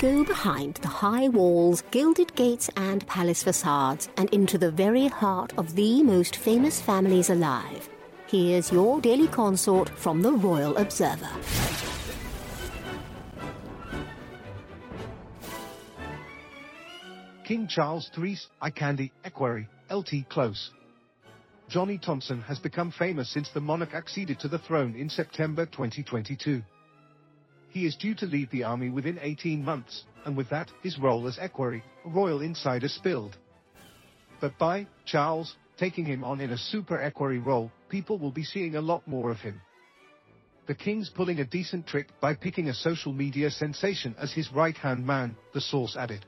go behind the high walls, gilded gates, and palace facades and into the very heart of the most famous families alive. Here's your daily consort from the Royal Observer. King Charles III's eye candy equerry, LT Close. Johnny Thompson has become famous since the monarch acceded to the throne in September 2022. He is due to leave the army within 18 months, and with that, his role as equerry, a royal insider spilled. But by Charles taking him on in a super equerry role, people will be seeing a lot more of him. The king's pulling a decent trick by picking a social media sensation as his right-hand man, the source added.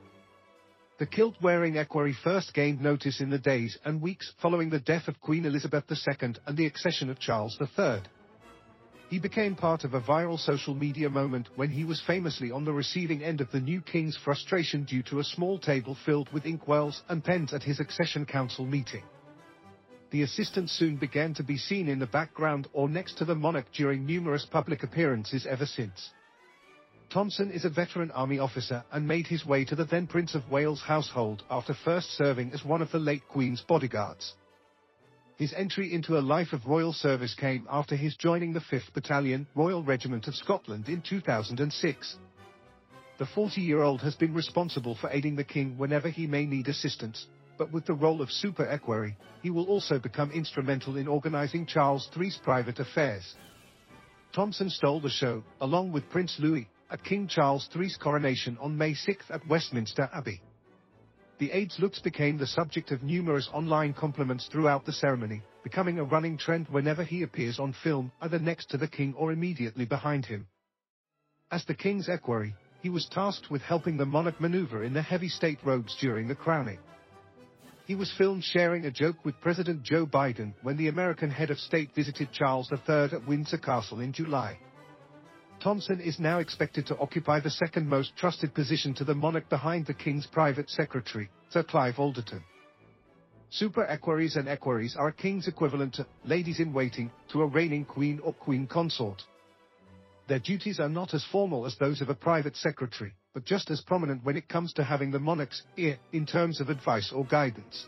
The kilt-wearing equerry first gained notice in the days and weeks following the death of Queen Elizabeth II and the accession of Charles III. He became part of a viral social media moment when he was famously on the receiving end of the new king's frustration due to a small table filled with inkwells and pens at his accession council meeting. The assistant soon began to be seen in the background or next to the monarch during numerous public appearances ever since. Thompson is a veteran army officer and made his way to the then Prince of Wales household after first serving as one of the late Queen's bodyguards. His entry into a life of royal service came after his joining the 5th Battalion, Royal Regiment of Scotland in 2006. The 40-year-old has been responsible for aiding the king whenever he may need assistance, but with the role of super equerry, he will also become instrumental in organizing Charles III's private affairs. Thompson stole the show, along with Prince Louis, at King Charles III's coronation on May 6 at Westminster Abbey. The aide's looks became the subject of numerous online compliments throughout the ceremony, becoming a running trend whenever he appears on film, either next to the king or immediately behind him. As the king's equerry, he was tasked with helping the monarch maneuver in the heavy state robes during the crowning. He was filmed sharing a joke with President Joe Biden when the American head of state visited Charles III at Windsor Castle in July. Thompson is now expected to occupy the second most trusted position to the monarch behind the King's private secretary, Sir Clive Alderton. Super equerries and equerries are a king's equivalent to ladies-in-waiting to a reigning queen or queen consort. Their duties are not as formal as those of a private secretary, but just as prominent when it comes to having the monarch's ear in terms of advice or guidance.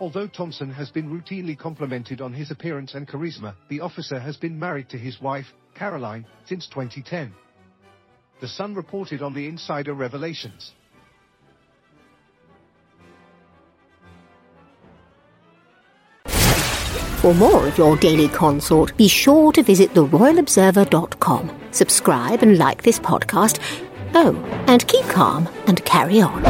Although Thompson has been routinely complimented on his appearance and charisma, the officer has been married to his wife, Caroline, since 2010. The Sun reported on the insider revelations. For more of your daily consort, be sure to visit theroyalobserver.com. Subscribe and like this podcast. Oh, and keep calm and carry on.